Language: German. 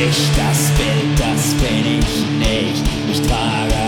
Ich, das Bild, das bin ich nicht. Ich trage